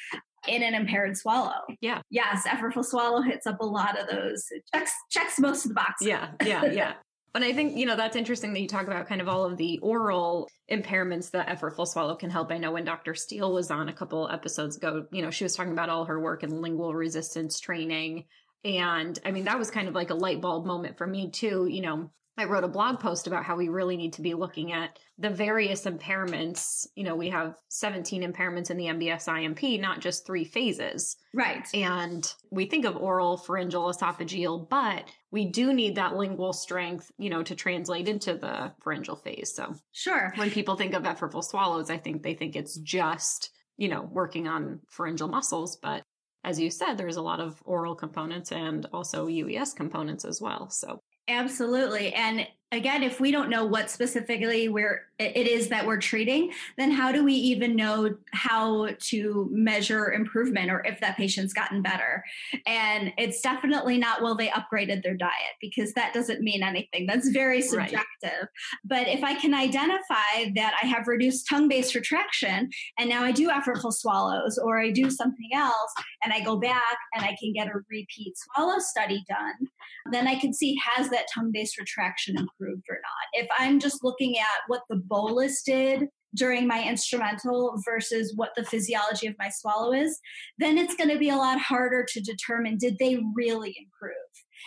in an impaired swallow. Yeah. Yes, effortful swallow hits up a lot of those. It checks checks most of the boxes. Yeah, yeah, [LAUGHS] yeah. And I think, you know, that's interesting that you talk about kind of all of the oral impairments that effortful swallow can help. I know when Dr. Steele was on a couple episodes ago, you know, she was talking about all her work in lingual resistance training. And I mean, that was kind of like a light bulb moment for me too. You know, I wrote a blog post about how we really need to be looking at the various impairments. You know, we have 17 impairments in the MBS IMP, not just three phases. Right. And we think of oral, pharyngeal, esophageal, but we do need that lingual strength, you know, to translate into the pharyngeal phase. So, sure. When people think of effortful swallows, I think they think it's just, you know, working on pharyngeal muscles, but as you said, there's a lot of oral components and also UES components as well. So Absolutely. And again, if we don't know what specifically where it is that we're treating, then how do we even know how to measure improvement or if that patient's gotten better? And it's definitely not, well, they upgraded their diet because that doesn't mean anything. That's very subjective. Right. But if I can identify that I have reduced tongue base retraction and now I do effortful swallows or I do something else and I go back and I can get a repeat swallow study done, then I can see has that tongue base retraction improved? Improved or not. If I'm just looking at what the bolus did during my instrumental versus what the physiology of my swallow is, then it's going to be a lot harder to determine did they really improve.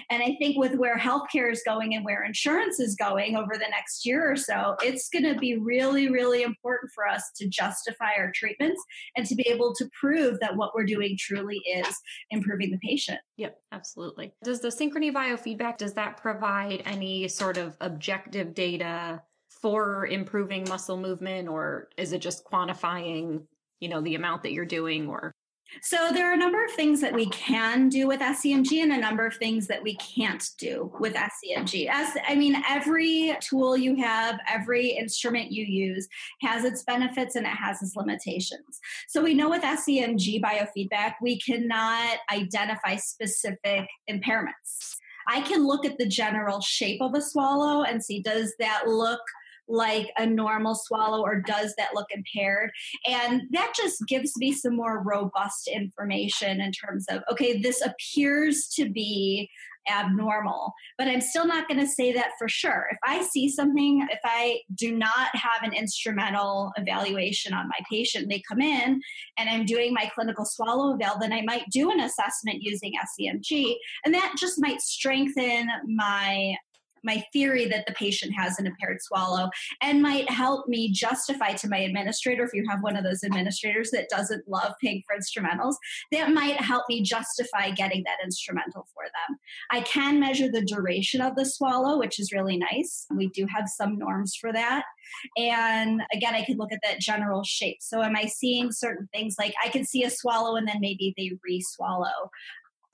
And I think with where healthcare is going and where insurance is going over the next year or so, it's going to be really, really important for us to justify our treatments and to be able to prove that what we're doing truly is improving the patient. Yep, absolutely. Does the synchrony biofeedback does that provide any sort of objective data for improving muscle movement or is it just quantifying, you know, the amount that you're doing or so there are a number of things that we can do with SEMG and a number of things that we can't do with SEMG. As I mean, every tool you have, every instrument you use has its benefits and it has its limitations. So we know with SEMG biofeedback, we cannot identify specific impairments. I can look at the general shape of a swallow and see does that look like a normal swallow or does that look impaired? And that just gives me some more robust information in terms of, okay, this appears to be abnormal, but I'm still not going to say that for sure. If I see something, if I do not have an instrumental evaluation on my patient, they come in and I'm doing my clinical swallow eval, then I might do an assessment using SEMG, and that just might strengthen my my theory that the patient has an impaired swallow and might help me justify to my administrator if you have one of those administrators that doesn't love paying for instrumentals that might help me justify getting that instrumental for them. I can measure the duration of the swallow which is really nice. We do have some norms for that. And again i could look at that general shape. So am i seeing certain things? Like i can see a swallow and then maybe they re-swallow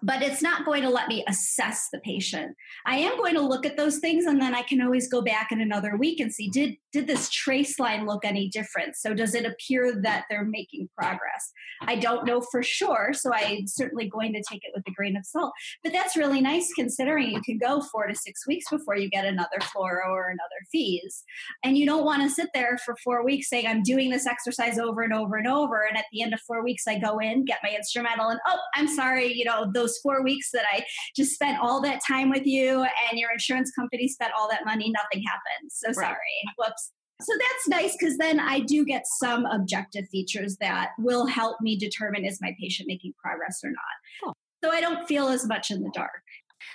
but it's not going to let me assess the patient. I am going to look at those things and then I can always go back in another week and see did did this trace line look any different? So does it appear that they're making progress? I don't know for sure, so I'm certainly going to take it with a grain of salt. But that's really nice considering you can go 4 to 6 weeks before you get another fluoro or another FEES. And you don't want to sit there for 4 weeks saying I'm doing this exercise over and over and over and at the end of 4 weeks I go in, get my instrumental and oh, I'm sorry, you know, those those four weeks that I just spent all that time with you and your insurance company spent all that money, nothing happened. So sorry. Whoops. So that's nice because then I do get some objective features that will help me determine is my patient making progress or not. Cool. So I don't feel as much in the dark.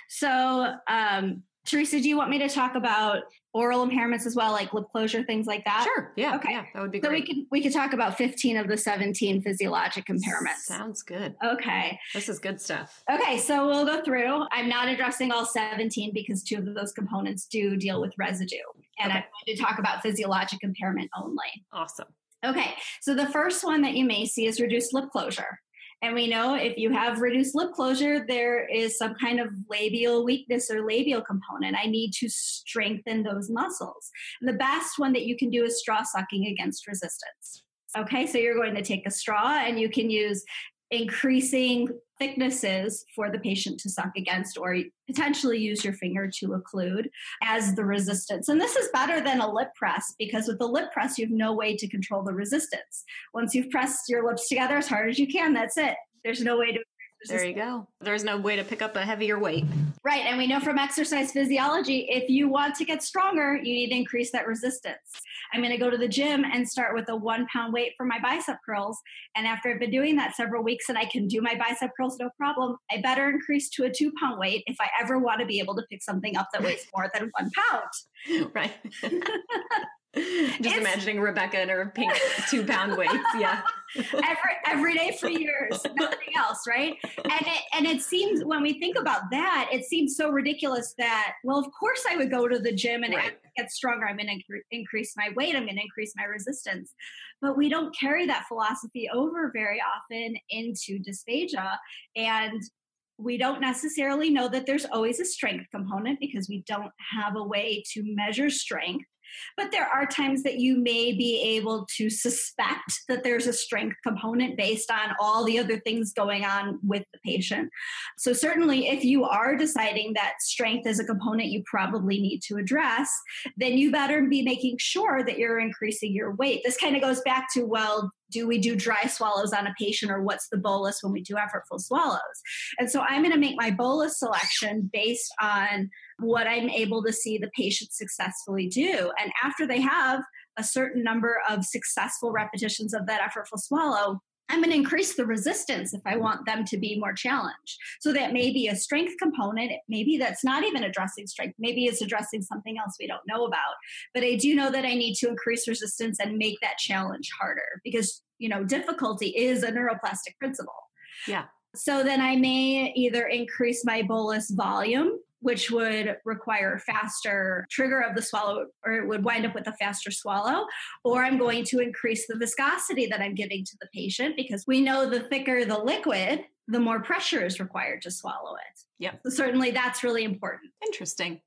So um, Teresa, do you want me to talk about oral impairments as well, like lip closure, things like that? Sure. Yeah. Okay. Yeah, that would be so great. we could we could talk about 15 of the 17 physiologic impairments. Sounds good. Okay. This is good stuff. Okay, so we'll go through. I'm not addressing all 17 because two of those components do deal with residue. And Okay. I'm going to talk about physiologic impairment only. Awesome. Okay, so the first one that you may see is reduced lip closure. And we know if you have reduced lip closure, there is some kind of labial weakness or labial component. I need to strengthen those muscles. And the best one that you can do is straw sucking against resistance. Okay, so you're going to take a straw and you can use increasing thicknesses for the patient to suck against or potentially use your finger to occlude as the resistance. And this is better than a lip press because with the lip press, you have no way to control the resistance. Once you've pressed your lips together as hard as you can, that's it. There's no way to. There you go. There's no way to pick up a heavier weight. Right. And we know from exercise physiology, if you want to get stronger, you need to increase that resistance. I'm going to go to the gym and start with a one pound weight for my bicep curls. And after I've been doing that several weeks and I can do my bicep curls no problem, I better increase to a two pound weight if I ever want to be able to pick something up that weighs more than one pound. [LAUGHS] right. [LAUGHS] Just It's- imagining Rebecca and her pink two pound [LAUGHS] weights. Yeah. Every every day for years, nothing else, right? And it and it seems when we think about that, it seems so ridiculous that well, of course I would go to the gym and Right. get stronger. I'm going to increase my weight. I'm going to increase my resistance, but we don't carry that philosophy over very often into dysphagia and. We don't necessarily know that there's always a strength component because we don't have a way to measure strength. But there are times that you may be able to suspect that there's a strength component based on all the other things going on with the patient. So, certainly, if you are deciding that strength is a component you probably need to address, then you better be making sure that you're increasing your weight. This kind of goes back to well, do we do dry swallows on a patient or what's the bolus when we do effortful swallows? And so, I'm going to make my bolus selection based on what I'm able to see the patient successfully do. And after they have a certain number of successful repetitions of that effortful swallow, I'm going to increase the resistance if I want them to be more challenged. So that may be a strength component. Maybe that's not even addressing strength. Maybe it's addressing something else we don't know about. But I do know that I need to increase resistance and make that challenge harder because, you know, difficulty is a neuroplastic principle. Yeah. So then I may either increase my bolus volume, which would require faster trigger of the swallow, or it would wind up with a faster swallow, or I'm going to increase the viscosity that I'm giving to the patient because we know the thicker the liquid, the more pressure is required to swallow it. Yep. So certainly that's really important. Interesting.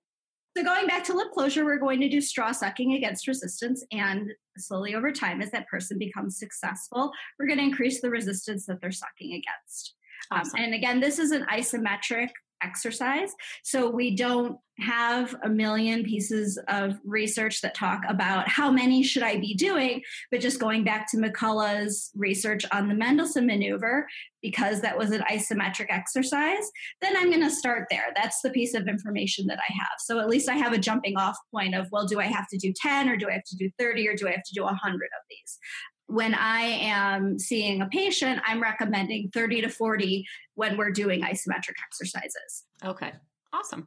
So going back to lip closure, we're going to do straw sucking against resistance, and slowly over time, as that person becomes successful, we're going to increase the resistance that they're sucking against. Um, and again, this is an isometric exercise. So we don't have a million pieces of research that talk about how many should I be doing, but just going back to McCullough's research on the Mendelssohn maneuver, because that was an isometric exercise, then I'm going to start there. That's the piece of information that I have. So at least I have a jumping off point of, well, do I have to do 10 or do I have to do 30 or do I have to do 100 of these? When I am seeing a patient, I'm recommending 30 to 40 when we're doing isometric exercises. Okay. Awesome.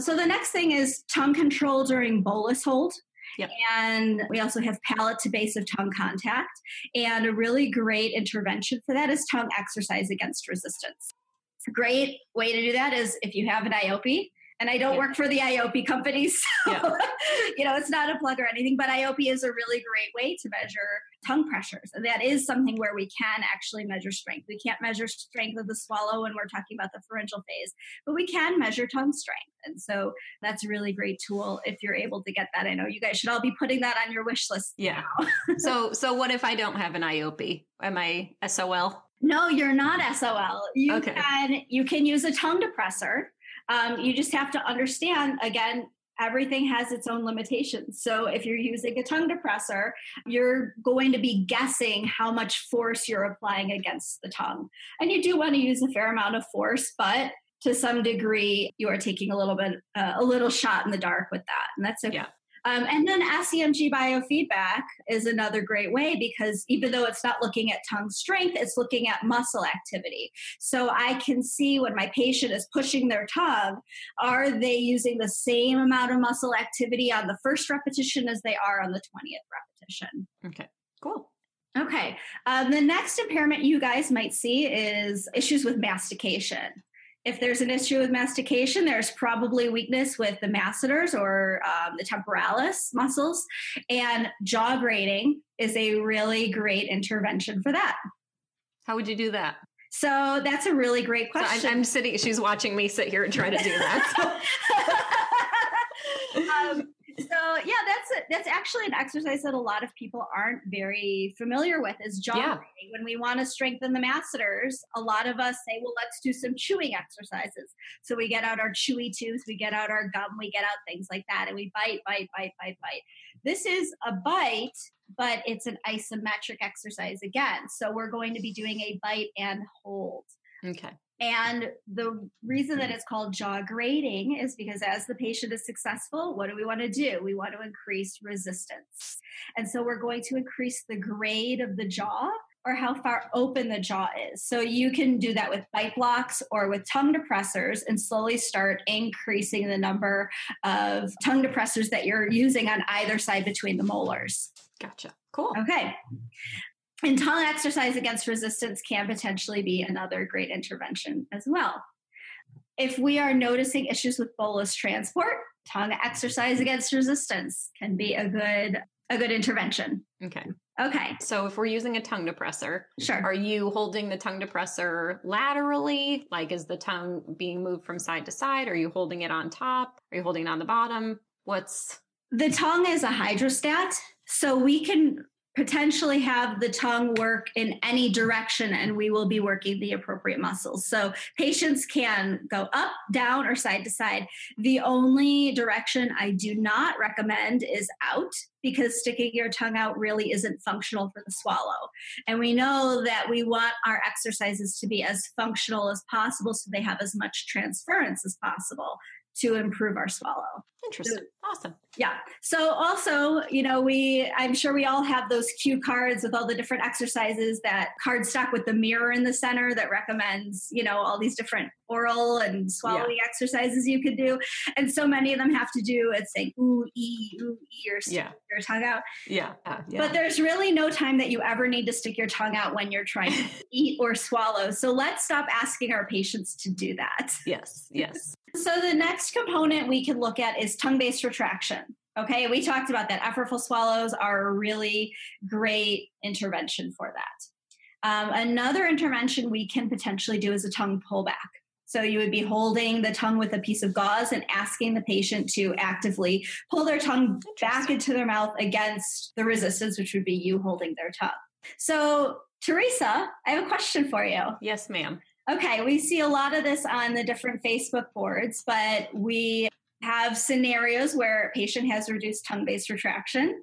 So the next thing is tongue control during bolus hold. Yep. And we also have palate to base of tongue contact. And a really great intervention for that is tongue exercise against resistance. A great way to do that is if you have an IOP. And I don't Yeah. work for the IOP companies, [LAUGHS] so Yeah. you know it's not a plug or anything. But IOP is a really great way to measure tongue pressures, and that is something where we can actually measure strength. We can't measure strength of the swallow when we're talking about the pharyngeal phase, but we can measure tongue strength. And so that's a really great tool if you're able to get that. I know you guys should all be putting that on your wish list. Yeah. so so what if I don't have an IOP? Am I SOL? No, you're not SOL. You Okay. can you can use a tongue depressor. Um, you just have to understand again. Everything has its own limitations. So, if you're using a tongue depressor, you're going to be guessing how much force you're applying against the tongue. And you do want to use a fair amount of force, but to some degree, you are taking a little bit, uh, a little shot in the dark with that. And that's okay. Yeah. Um, and then SEMG biofeedback is another great way because even though it's not looking at tongue strength, it's looking at muscle activity. So I can see when my patient is pushing their tongue, are they using the same amount of muscle activity on the first repetition as they are on the 20th repetition? Okay, cool. Okay. Um, the next impairment you guys might see is issues with mastication. If there's an issue with mastication, there's probably weakness with the masseters or um, the temporalis muscles, and jaw grading is a really great intervention for that. How would you do that? So that's a really great question. So I'm, I'm, sitting. She's watching me sit here and try to do that. So. [LAUGHS] [LAUGHS] um, so yeah, that's actually an exercise that a lot of people aren't very familiar with is jaw yeah. When we want to strengthen the masseters, a lot of us say, well, let's do some chewing exercises. So we get out our chewy tubes, we get out our gum, we get out things like that, and we bite, bite, bite, bite, bite. This is a bite, but it's an isometric exercise again. So we're going to be doing a bite and hold. Okay. And the reason that it's called jaw grading is because as the patient is successful, what do we want to do? We want to increase resistance. And so we're going to increase the grade of the jaw or how far open the jaw is. So you can do that with bite blocks or with tongue depressors and slowly start increasing the number of tongue depressors that you're using on either side between the molars. Gotcha. Cool. Okay and tongue exercise against resistance can potentially be another great intervention as well. If we are noticing issues with bolus transport, tongue exercise against resistance can be a good a good intervention. Okay. Okay. So if we're using a tongue depressor, sure. Are you holding the tongue depressor laterally? Like is the tongue being moved from side to side? Are you holding it on top? Are you holding it on the bottom? What's the tongue is a hydrostat, so we can potentially have the tongue work in any direction and we will be working the appropriate muscles. So patients can go up, down, or side to side. The only direction I do not recommend is out because sticking your tongue out really isn't functional for the swallow. And we know that we want our exercises to be as functional as possible so they have as much transference as possible to improve our swallow. Interesting. Awesome. Yeah. So also, you know, we I'm sure we all have those cue cards with all the different exercises that card stock with the mirror in the center that recommends, you know, all these different oral and swallowing yeah. exercises you could do. And so many of them have to do with saying ooh, ee, ooh, ee, or yeah. your tongue out. Yeah. Uh, yeah. But there's really no time that you ever need to stick your tongue out when you're trying to [LAUGHS] eat or swallow. So let's stop asking our patients to do that. Yes. Yes. So the next component we can look at is tongue-based retraction. Okay, we talked about that. Effortful swallows are a really great intervention for that. Um, another intervention we can potentially do is a tongue pullback. So you would be holding the tongue with a piece of gauze and asking the patient to actively pull their tongue back into their mouth against the resistance, which would be you holding their tongue. So, Teresa, I have a question for you. Yes, ma'am. Okay, we see a lot of this on the different Facebook boards, but we have scenarios where a patient has reduced tongue base retraction.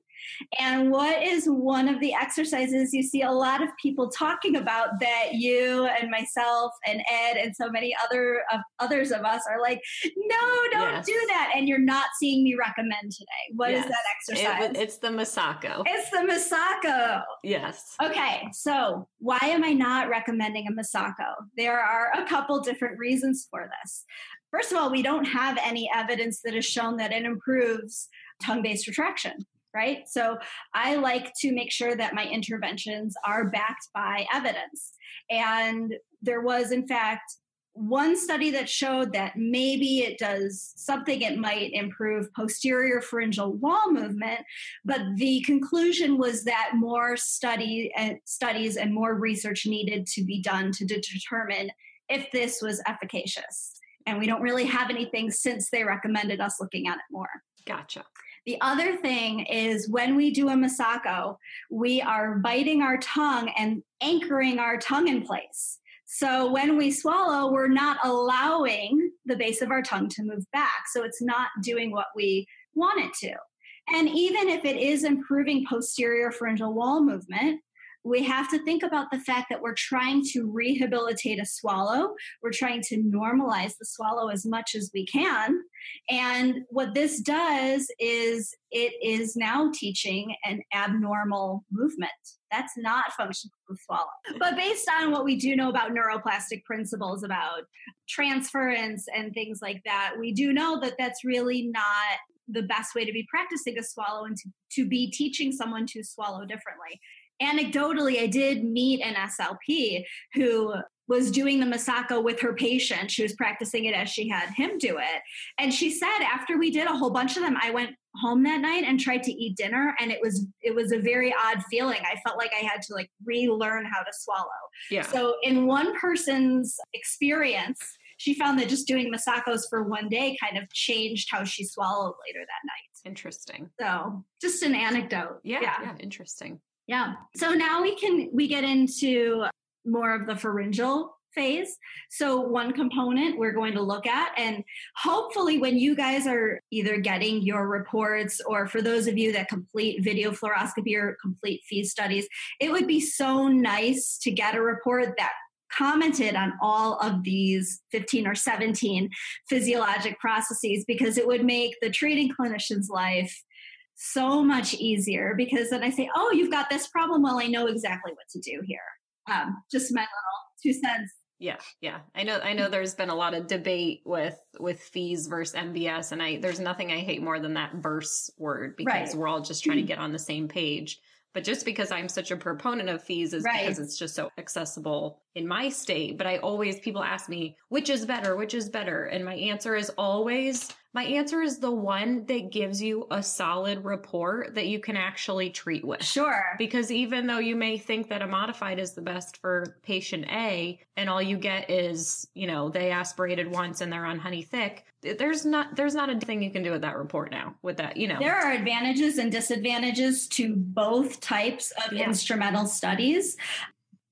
And what is one of the exercises you see a lot of people talking about that you and myself and Ed and so many other of others of us are like, no, don't yes. do that. And you're not seeing me recommend today. What yes. is that exercise? It, it's the Masako. It's the Masako. Yes. Okay, so why am I not recommending a Masako? There are a couple different reasons for this. First of all, we don't have any evidence that has shown that it improves tongue base retraction right? So I like to make sure that my interventions are backed by evidence. And there was, in fact, one study that showed that maybe it does something, it might improve posterior pharyngeal wall movement, but the conclusion was that more study uh, studies and more research needed to be done to determine if this was efficacious. And we don't really have anything since they recommended us looking at it more. Gotcha. The other thing is when we do a Masako, we are biting our tongue and anchoring our tongue in place. So when we swallow, we're not allowing the base of our tongue to move back. So it's not doing what we want it to. And even if it is improving posterior pharyngeal wall movement, we have to think about the fact that we're trying to rehabilitate a swallow. We're trying to normalize the swallow as much as we can. And what this does is it is now teaching an abnormal movement. That's not functional swallow. But based on what we do know about neuroplastic principles, about transference and things like that, we do know that that's really not the best way to be practicing a swallow and to, to be teaching someone to swallow differently anecdotally, I did meet an SLP who was doing the Masako with her patient. She was practicing it as she had him do it. And she said after we did a whole bunch of them, I went home that night and tried to eat dinner and it was it was a very odd feeling. I felt like I had to like relearn how to swallow. Yeah. So in one person's experience, she found that just doing Masakos for one day kind of changed how she swallowed later that night. Interesting. So just an anecdote. Yeah, yeah, yeah interesting. Yeah. So now we can we get into more of the pharyngeal phase. So one component we're going to look at and hopefully when you guys are either getting your reports or for those of you that complete video fluoroscopy or complete FEES studies, it would be so nice to get a report that commented on all of these 15 or 17 physiologic processes because it would make the treating clinician's life so much easier because then I say, oh, you've got this problem. Well, I know exactly what to do here. Um, just my little two cents. Yeah, yeah. I know I know there's been a lot of debate with with FEES versus MBS and I there's nothing I hate more than that verse word because right. we're all just trying to get on the same page. But just because I'm such a proponent of FEES is right. because it's just so accessible in my state. But I always, people ask me, which is better? Which is better? And my answer is always my answer is the one that gives you a solid report that you can actually treat with. Sure. Because even though you may think that a modified is the best for patient A and all you get is, you know, they aspirated once and they're on honey thick, there's not there's not a thing you can do with that report now with that, you know. There are advantages and disadvantages to both types of yeah. instrumental studies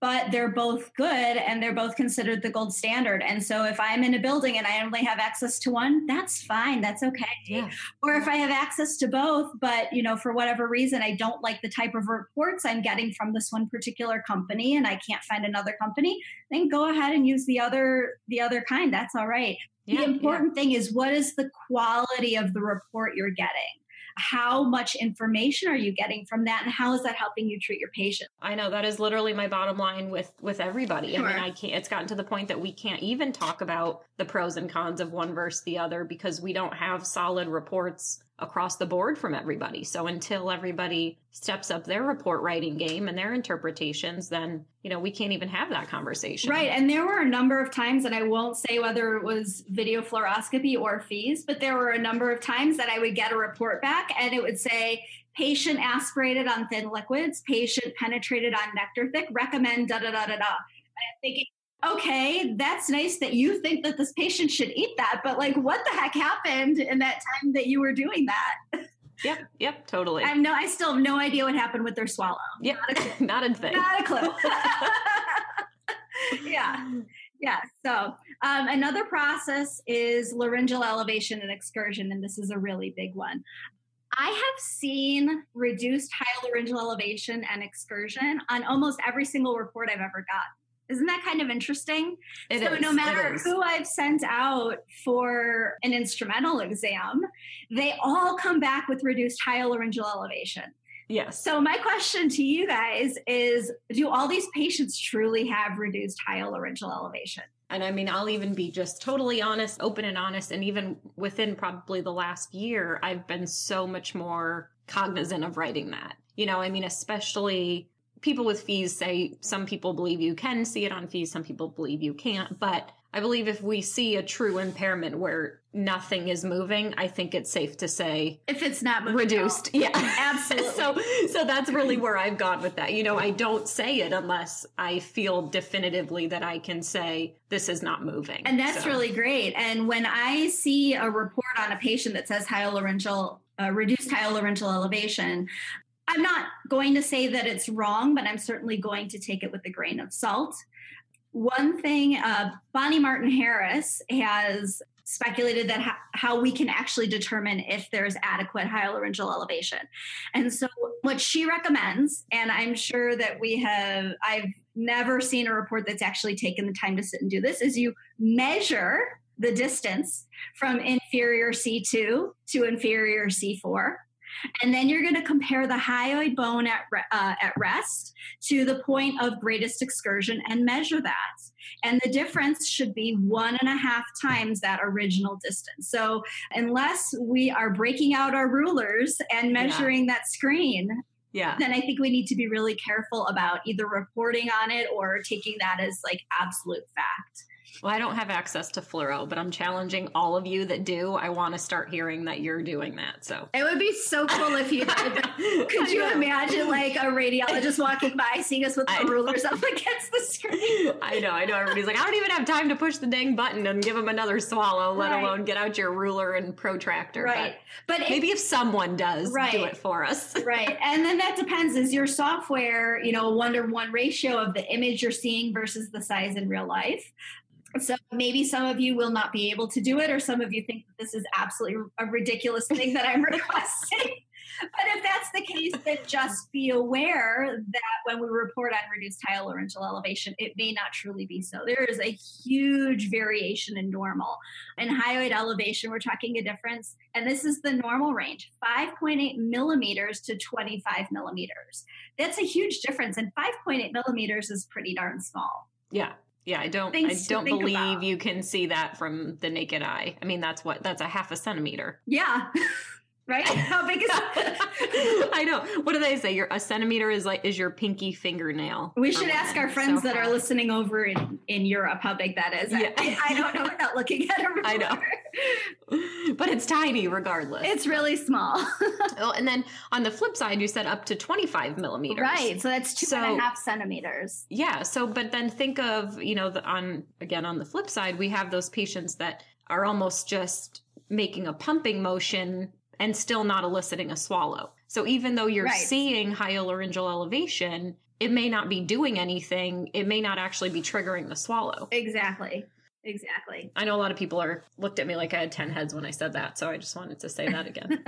but they're both good and they're both considered the gold standard. And so if I'm in a building and I only have access to one, that's fine. That's okay. Yeah. Or if I have access to both, but you know, for whatever reason, I don't like the type of reports I'm getting from this one particular company and I can't find another company, then go ahead and use the other the other kind. That's all right. Yeah, the important yeah. thing is what is the quality of the report you're getting? How much information are you getting from that and how is that helping you treat your patient i know that is literally my bottom line with with everybody sure. i mean i can't it's gotten to the point that we can't even talk about the pros and cons of one versus the other because we don't have solid reports across the board from everybody. So until everybody steps up their report writing game and their interpretations, then, you know, we can't even have that conversation. Right. And there were a number of times, and I won't say whether it was video fluoroscopy or FEES, but there were a number of times that I would get a report back and it would say, patient aspirated on thin liquids, patient penetrated on nectar thick, recommend da da da da da. I'm thinking, okay, that's nice that you think that this patient should eat that, but like, what the heck happened in that time that you were doing that? Yep, yep, totally. I have no, I still have no idea what happened with their swallow. Yep, not a, [LAUGHS] not a thing. Not a clue. [LAUGHS] yeah, yeah. So um, another process is laryngeal elevation and excursion, and this is a really big one. I have seen reduced hyolaryngeal elevation and excursion on almost every single report I've ever got. Isn't that kind of interesting? It so is, no matter who I've sent out for an instrumental exam, they all come back with reduced hyolaryngeal elevation. Yes. So my question to you guys is do all these patients truly have reduced hyolaryngeal elevation? And I mean, I'll even be just totally honest, open and honest. And even within probably the last year, I've been so much more cognizant of writing that. You know, I mean, especially people with FEES say some people believe you can see it on FEES, some people believe you can't. But I believe if we see a true impairment where nothing is moving, I think it's safe to say if it's not moving reduced. Yeah, [LAUGHS] absolutely. so, so that's really where I've gone with that. You know, I don't say it unless I feel definitively that I can say this is not moving. And that's so. really great. And when I see a report on a patient that says hyolaryngeal uh, reduced hyolaryngeal elevation, I'm not going to say that it's wrong, but I'm certainly going to take it with a grain of salt. One thing, uh, Bonnie Martin Harris has speculated that ha- how we can actually determine if there's adequate hyolaryngeal elevation. And so, what she recommends, and I'm sure that we have, I've never seen a report that's actually taken the time to sit and do this, is you measure the distance from inferior C2 to inferior C4. And then you're going to compare the hyoid bone at, uh, at rest to the point of greatest excursion and measure that. And the difference should be one and a half times that original distance. So, unless we are breaking out our rulers and measuring yeah. that screen, yeah. then I think we need to be really careful about either reporting on it or taking that as like absolute fact. Well, I don't have access to fluoro, but I'm challenging all of you that do. I want to start hearing that you're doing that. So it would be so cool if you did. [LAUGHS] Could you imagine like a radiologist walking by, seeing us with the rulers up against the screen? [LAUGHS] I know, I know. Everybody's like, I don't even have time to push the dang button and give them another swallow, let right. alone get out your ruler and protractor. Right. But, but maybe if, if someone does right. do it for us. [LAUGHS] right. And then that depends. Is your software, you know, a one to one ratio of the image you're seeing versus the size in real life? So maybe some of you will not be able to do it, or some of you think that this is absolutely a ridiculous thing that I'm [LAUGHS] requesting. but if that's the case, then just be aware that when we report on reduced hyolaryngeal elevation, it may not truly be so. There is a huge variation in normal. In hyoid elevation, we're talking a difference, and this is the normal range 5.8 millimeters to 25 millimeters. That's a huge difference, and 5.8 millimeters is pretty darn small. Yeah. Yeah, I don't I don't believe about. you can see that from the naked eye. I mean, that's what that's a half a centimeter. Yeah. [LAUGHS] right? [LAUGHS] How big is I know. What do they say? Your a centimeter is like is your pinky fingernail. We should ask our friends so that are listening over in, in Europe how big that is. Yeah. I, I don't know without looking at it. [LAUGHS] I know. [LAUGHS] but it's tiny regardless. It's really small. oh, and then on the flip side, you said up to 25 millimeters. Right. So that's two so, and a half centimeters. Yeah. So, but then think of, you know, the, on, again, on the flip side, we have those patients that are almost just making a pumping motion and still not eliciting a swallow. So even though you're right. seeing hyolaryngeal elevation, it may not be doing anything. It may not actually be triggering the swallow. Exactly. Exactly. I know a lot of people are looked at me like I had 10 heads when I said that, so I just wanted to say that again. [LAUGHS]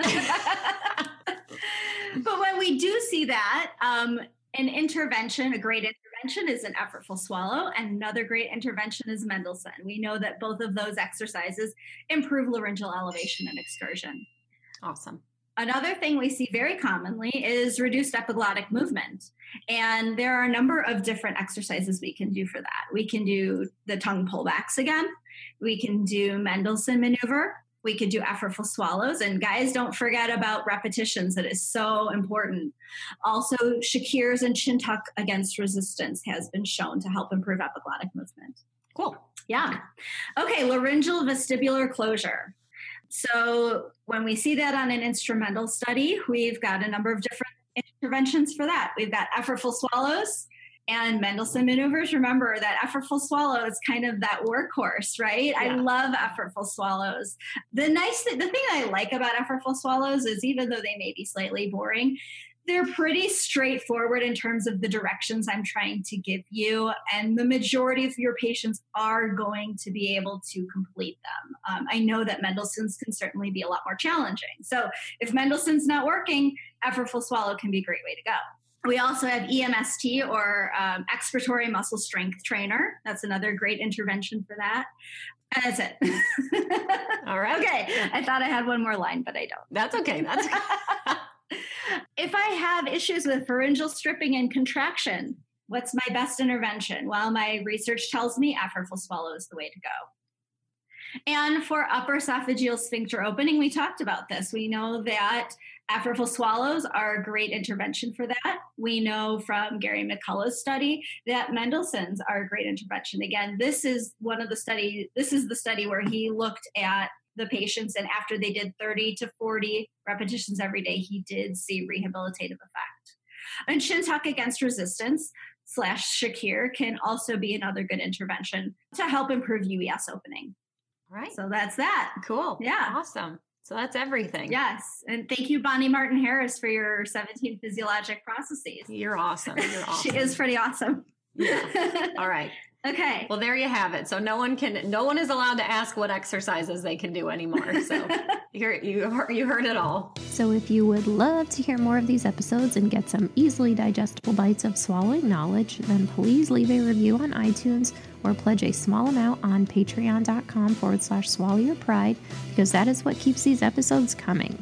but when we do see that, um, an intervention, a great intervention is an effortful swallow, and another great intervention is Mendelssohn. We know that both of those exercises improve laryngeal elevation and excursion. Awesome. Another thing we see very commonly is reduced epiglottic movement. And there are a number of different exercises we can do for that. We can do the tongue pullbacks again. We can do Mendelssohn maneuver. We could do effortful swallows. And guys, don't forget about repetitions. That is so important. Also, Shaker's and chin tuck against resistance has been shown to help improve epiglottic movement. Cool. Yeah. Okay, laryngeal vestibular closure. So when we see that on an instrumental study, we've got a number of different interventions for that. We've got effortful swallows and Mendelssohn maneuvers. Remember that effortful swallow is kind of that workhorse, right? Yeah. I love effortful swallows. The nice thing, the thing I like about effortful swallows is even though they may be slightly boring, they're pretty straightforward in terms of the directions I'm trying to give you, and the majority of your patients are going to be able to complete them. Um, I know that Mendelssohn's can certainly be a lot more challenging. So if Mendelssohn's not working, Effortful Swallow can be a great way to go. We also have EMST or um, expiratory muscle strength trainer. That's another great intervention for that. And that's it. All right. [LAUGHS] okay. I thought I had one more line, but I don't. That's okay. That's [LAUGHS] if I have issues with pharyngeal stripping and contraction, what's my best intervention? Well, my research tells me effortful swallow is the way to go. And for upper esophageal sphincter opening, we talked about this. We know that effortful swallows are a great intervention for that. We know from Gary McCullough's study that Mendelssohn's are a great intervention. Again, this is one of the study. This is the study where he looked at the patients and after they did 30 to 40 repetitions every day he did see rehabilitative effect and chin tuck against resistance slash Shaker can also be another good intervention to help improve ues opening all right so that's that cool yeah awesome so that's everything. Yes. And thank you, Bonnie Martin Harris, for your 17 physiologic processes. You're awesome. You're awesome. [LAUGHS] she is pretty awesome. Yeah. All right. Okay. Well, there you have it. So no one can, no one is allowed to ask what exercises they can do anymore. So [LAUGHS] you you you heard it all. So, if you would love to hear more of these episodes and get some easily digestible bites of swallowing knowledge, then please leave a review on iTunes or pledge a small amount on patreon.com forward slash swallow your pride because that is what keeps these episodes coming.